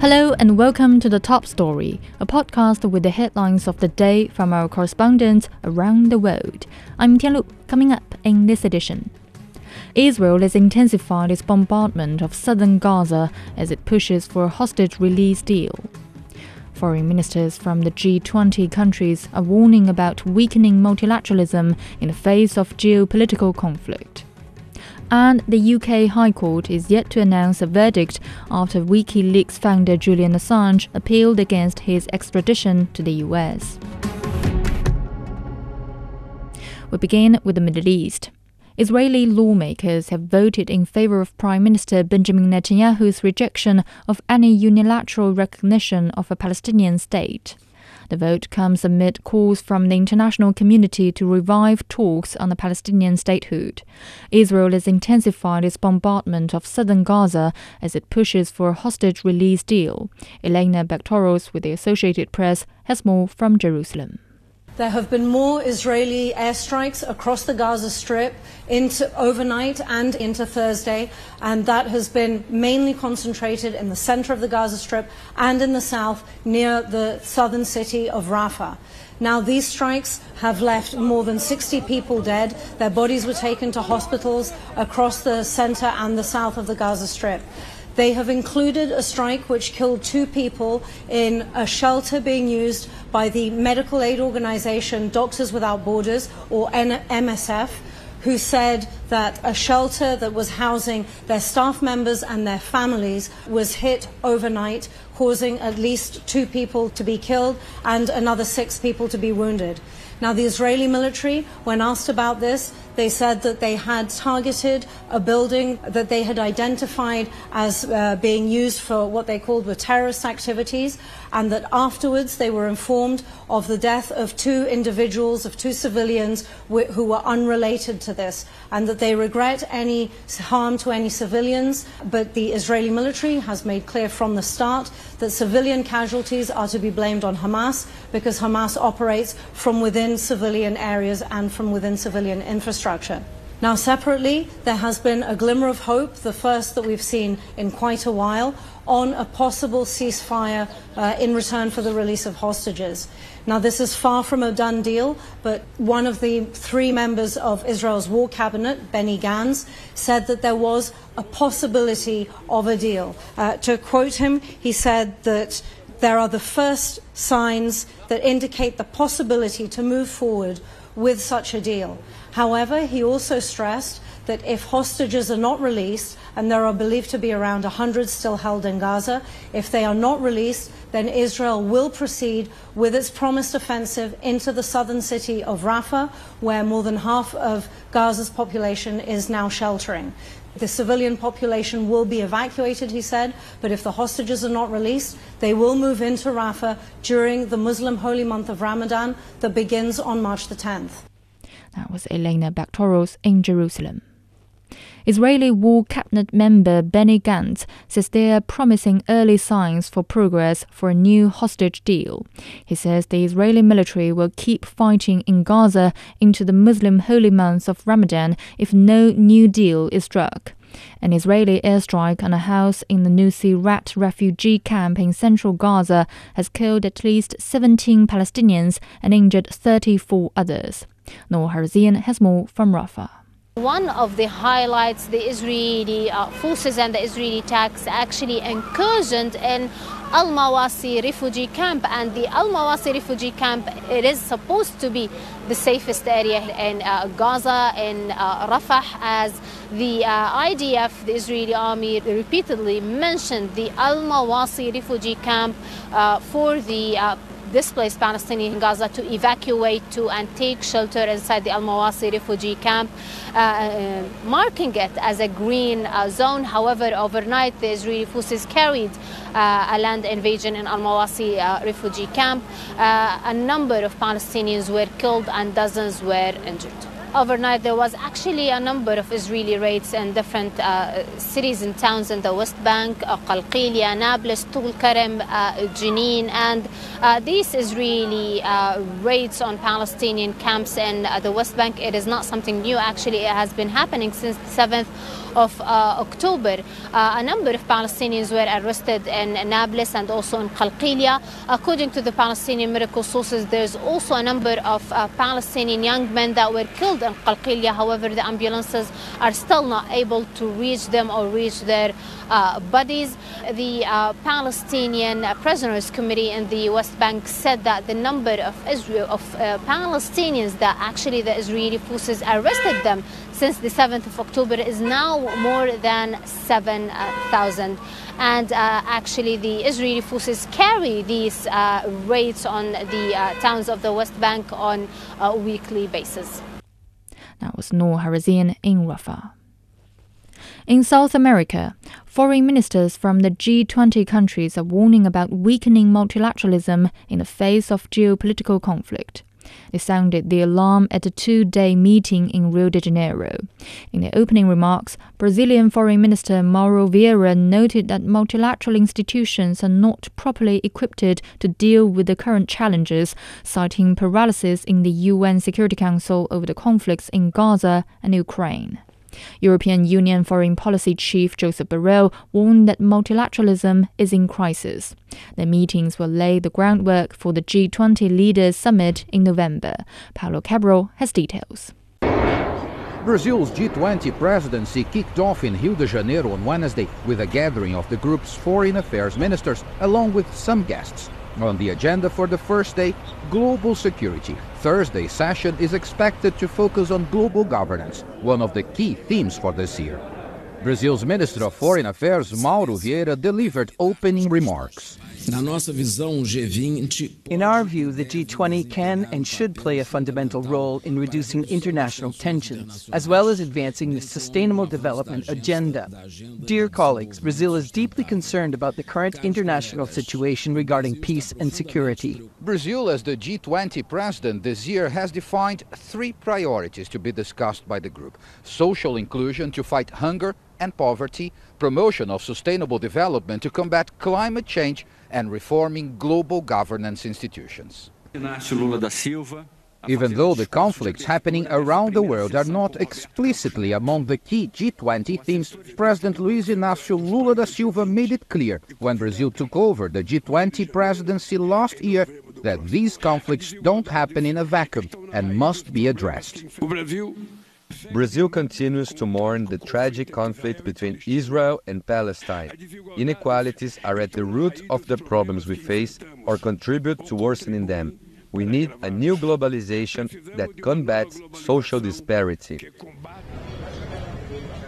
Hello and welcome to the Top Story, a podcast with the headlines of the day from our correspondents around the world. I'm Tianlu, coming up in this edition. Israel has intensified its bombardment of southern Gaza as it pushes for a hostage release deal. Foreign ministers from the G20 countries are warning about weakening multilateralism in the face of geopolitical conflict and the UK High Court is yet to announce a verdict after WikiLeaks founder Julian Assange appealed against his extradition to the US. We begin with the Middle East. Israeli lawmakers have voted in favor of Prime Minister Benjamin Netanyahu's rejection of any unilateral recognition of a Palestinian state. The vote comes amid calls from the international community to revive talks on the Palestinian statehood. Israel has intensified its bombardment of southern Gaza as it pushes for a hostage release deal. Elena Becatoros with the Associated Press has more from Jerusalem. There have been more Israeli airstrikes across the Gaza Strip into overnight and into Thursday, and that has been mainly concentrated in the center of the Gaza Strip and in the south near the southern city of Rafah. Now, these strikes have left more than 60 people dead. Their bodies were taken to hospitals across the center and the south of the Gaza Strip. They have included a strike which killed two people in a shelter being used by the medical aid organization Doctors Without Borders, or MSF, who said that a shelter that was housing their staff members and their families was hit overnight, causing at least two people to be killed and another six people to be wounded. Now, the Israeli military, when asked about this, they said that they had targeted a building that they had identified as uh, being used for what they called were terrorist activities, and that afterwards they were informed of the death of two individuals, of two civilians who were unrelated to this, and that they regret any harm to any civilians. But the Israeli military has made clear from the start that civilian casualties are to be blamed on Hamas because Hamas operates from within civilian areas and from within civilian infrastructure infrastructure. Now, separately, there has been a glimmer of hope, the first that we've seen in quite a while, on a possible ceasefire uh, in return for the release of hostages. Now, this is far from a done deal, but one of the three members of Israel's war cabinet, Benny Gantz, said that there was a possibility of a deal. Uh, to quote him, he said that there are the first signs that indicate the possibility to move forward with such a deal. However, he also stressed that if hostages are not released, and there are believed to be around 100 still held in Gaza, if they are not released, then Israel will proceed with its promised offensive into the southern city of Rafah, where more than half of Gaza's population is now sheltering. The civilian population will be evacuated, he said, but if the hostages are not released, they will move into Rafah during the Muslim holy month of Ramadan that begins on March the 10th. That was Elena Becatoros in Jerusalem. Israeli War Cabinet member Benny Gantz says there are promising early signs for progress for a new hostage deal. He says the Israeli military will keep fighting in Gaza into the Muslim holy month of Ramadan if no new deal is struck. An Israeli airstrike on a house in the Nuseirat refugee camp in central Gaza has killed at least 17 Palestinians and injured 34 others. Noor Harzian has more from Rafah. One of the highlights, the Israeli uh, forces and the Israeli tanks actually incursioned in Al Mawasi refugee camp, and the Al Mawasi refugee camp it is supposed to be the safest area in uh, Gaza in uh, Rafah, as the uh, IDF, the Israeli army, repeatedly mentioned the Al Mawasi refugee camp uh, for the uh, displaced Palestinians in Gaza to evacuate to and take shelter inside the Al Mawasi refugee camp, uh, uh, marking it as a green uh, zone. However, overnight the Israeli forces carried uh, a land invasion in Al Mawasi refugee camp. A number of Palestinians were killed and dozens were injured. Overnight, there was actually a number of Israeli raids in different uh, cities and towns in the West Bank, uh, Qalqilia, Nablus, Tulkarem, uh, Jenin, and uh, these Israeli uh, raids on Palestinian camps in uh, the West Bank, it is not something new. Actually, it has been happening since the 7th of October, a number of Palestinians were arrested in Nablus and also in Qalqilia. According to the Palestinian medical sources, there's also a number of Palestinian young men that were killed in Qalqilia. However, the ambulances are still not able to reach them or reach their uh, bodies. The uh, Palestinian Prisoners Committee in the West Bank said that the number of Israel of uh, Palestinians that actually the Israeli forces arrested them since the 7th of October is now more than 7,000. And uh, actually, the Israeli forces carry these uh, raids on the uh, towns of the West Bank on a weekly basis. That was Noor Harazian in Rafah. In South America, foreign ministers from the G20 countries are warning about weakening multilateralism in the face of geopolitical conflict. They sounded the alarm at a two day meeting in Rio de Janeiro. In their opening remarks, Brazilian Foreign Minister Mauro Vieira noted that multilateral institutions are not properly equipped to deal with the current challenges, citing paralysis in the UN Security Council over the conflicts in Gaza and Ukraine. European Union Foreign Policy Chief Joseph Borrell warned that multilateralism is in crisis. The meetings will lay the groundwork for the G20 Leaders Summit in November. Paulo Cabral has details. Brazil's G20 presidency kicked off in Rio de Janeiro on Wednesday with a gathering of the group's foreign affairs ministers, along with some guests. On the agenda for the first day, global security. Thursday's session is expected to focus on global governance, one of the key themes for this year. Brazil's Minister of Foreign Affairs, Mauro Vieira, delivered opening remarks. In our view, the G20 can and should play a fundamental role in reducing international tensions, as well as advancing the Sustainable Development Agenda. Dear colleagues, Brazil is deeply concerned about the current international situation regarding peace and security. Brazil, as the G20 president this year, has defined three priorities to be discussed by the group social inclusion to fight hunger and poverty, promotion of sustainable development to combat climate change, and reforming global governance institutions. Even though the conflicts happening around the world are not explicitly among the key G20 themes, President Luiz Inácio Lula da Silva made it clear when Brazil took over the G20 presidency last year that these conflicts don't happen in a vacuum and must be addressed. Brazil continues to mourn the tragic conflict between Israel and Palestine. Inequalities are at the root of the problems we face or contribute to worsening them. We need a new globalization that combats social disparity.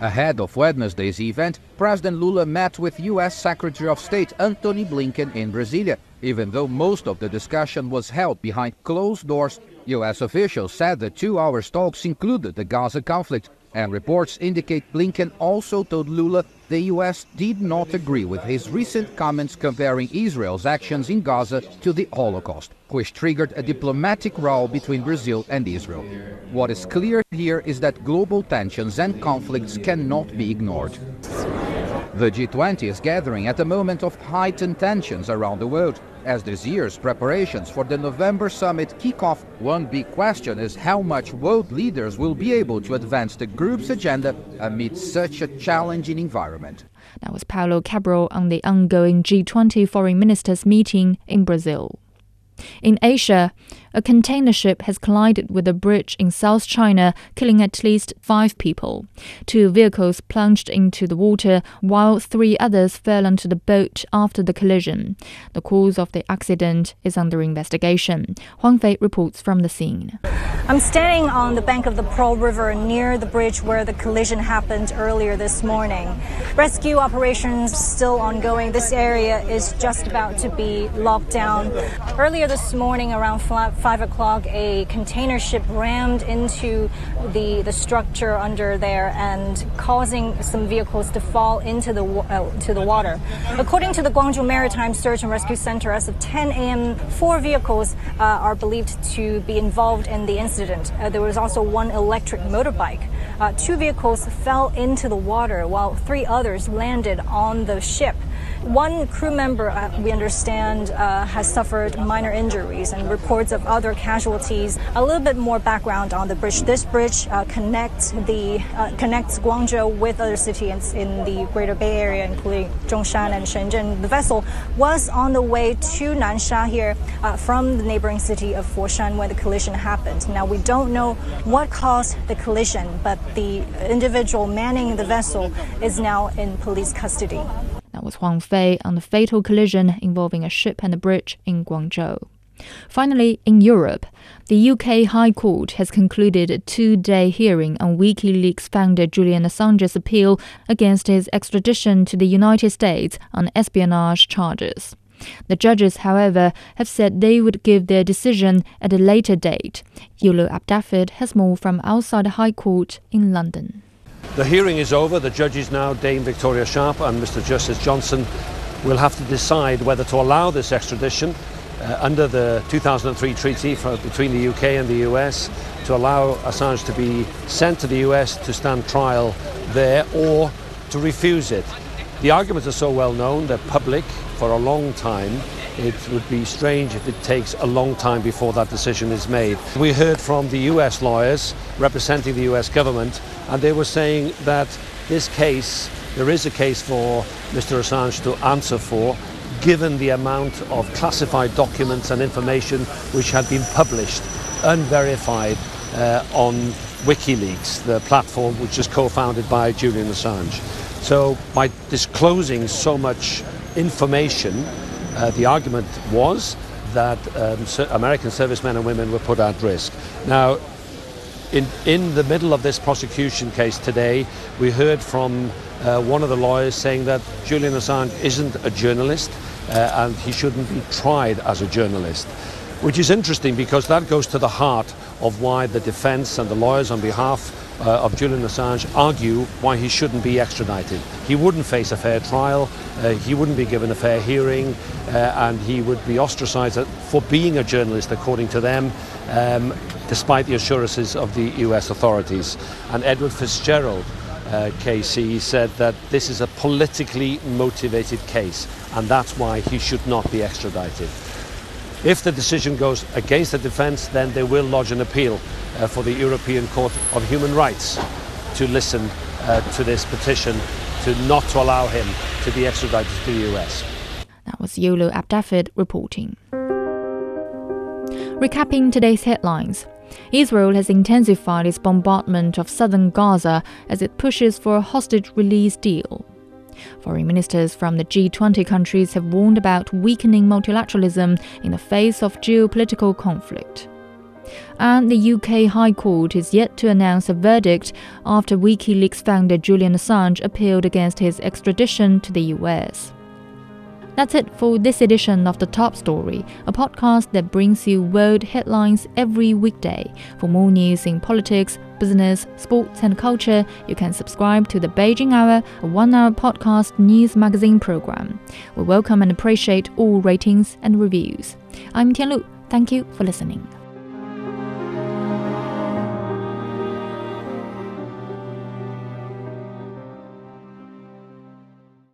Ahead of Wednesday's event, President Lula met with U.S. Secretary of State Antony Blinken in Brasilia, even though most of the discussion was held behind closed doors U.S. officials said the two hour talks included the Gaza conflict, and reports indicate Blinken also told Lula the U.S. did not agree with his recent comments comparing Israel's actions in Gaza to the Holocaust, which triggered a diplomatic row between Brazil and Israel. What is clear here is that global tensions and conflicts cannot be ignored. The G20 is gathering at a moment of heightened tensions around the world. As this year's preparations for the November summit kick off, one big question is how much world leaders will be able to advance the group's agenda amid such a challenging environment. That was Paulo Cabral on the ongoing G20 foreign ministers meeting in Brazil. In Asia, a container ship has collided with a bridge in South China, killing at least five people. Two vehicles plunged into the water, while three others fell onto the boat after the collision. The cause of the accident is under investigation. Huang Fei reports from the scene. I'm standing on the bank of the Pearl River near the bridge where the collision happened earlier this morning. Rescue operations still ongoing. This area is just about to be locked down. Earlier this morning, around 5 o'clock, a container ship rammed into the, the structure under there and causing some vehicles to fall into the, uh, to the water. According to the Guangzhou Maritime Search and Rescue Center, as of 10 a.m., four vehicles uh, are believed to be involved in the incident. Uh, there was also one electric motorbike. uh, two vehicles fell into the water while three others landed on the ship. One crew member, uh, we understand, uh, has suffered minor injuries and reports of other casualties. A little bit more background on the bridge. This bridge uh, connects the uh, connects Guangzhou with other cities in the Greater Bay Area, including Zhongshan and Shenzhen. The vessel was on the way to Nansha here uh, from the neighboring city of Foshan when the collision happened. Now we don't know what caused the collision, but the individual manning the vessel is now in police custody. That was Huang Fei on the fatal collision involving a ship and a bridge in Guangzhou. Finally, in Europe, the UK High Court has concluded a two day hearing on WikiLeaks founder Julian Assange's appeal against his extradition to the United States on espionage charges. The judges, however, have said they would give their decision at a later date. Yulu Abdafid has more from outside the High Court in London. The hearing is over. The judges now, Dame Victoria Sharp and Mr. Justice Johnson, will have to decide whether to allow this extradition uh, under the 2003 treaty for, between the UK and the US to allow Assange to be sent to the US to stand trial there or to refuse it. The arguments are so well known, they're public for a long time. It would be strange if it takes a long time before that decision is made. We heard from the US lawyers representing the US government, and they were saying that this case, there is a case for Mr. Assange to answer for, given the amount of classified documents and information which had been published, unverified, uh, on WikiLeaks, the platform which is co-founded by Julian Assange. So by disclosing so much information, uh, the argument was that um, American servicemen and women were put at risk. Now, in, in the middle of this prosecution case today, we heard from uh, one of the lawyers saying that Julian Assange isn't a journalist uh, and he shouldn't be tried as a journalist. Which is interesting because that goes to the heart of why the defense and the lawyers on behalf uh, of Julian Assange argue why he shouldn't be extradited. He wouldn't face a fair trial, uh, he wouldn't be given a fair hearing, uh, and he would be ostracized for being a journalist, according to them, um, despite the assurances of the US authorities. And Edward Fitzgerald, uh, KC, said that this is a politically motivated case, and that's why he should not be extradited. If the decision goes against the defence, then they will lodge an appeal uh, for the European Court of Human Rights to listen uh, to this petition to not to allow him to be extradited to the US. That was Yolo Abdafid reporting. Recapping today's headlines. Israel has intensified its bombardment of southern Gaza as it pushes for a hostage release deal. Foreign ministers from the G20 countries have warned about weakening multilateralism in the face of geopolitical conflict. And the UK High Court is yet to announce a verdict after WikiLeaks founder Julian Assange appealed against his extradition to the US. That's it for this edition of The Top Story, a podcast that brings you world headlines every weekday. For more news in politics, business, sports, and culture, you can subscribe to the Beijing Hour, a one hour podcast news magazine program. We welcome and appreciate all ratings and reviews. I'm Tianlu. Thank you for listening.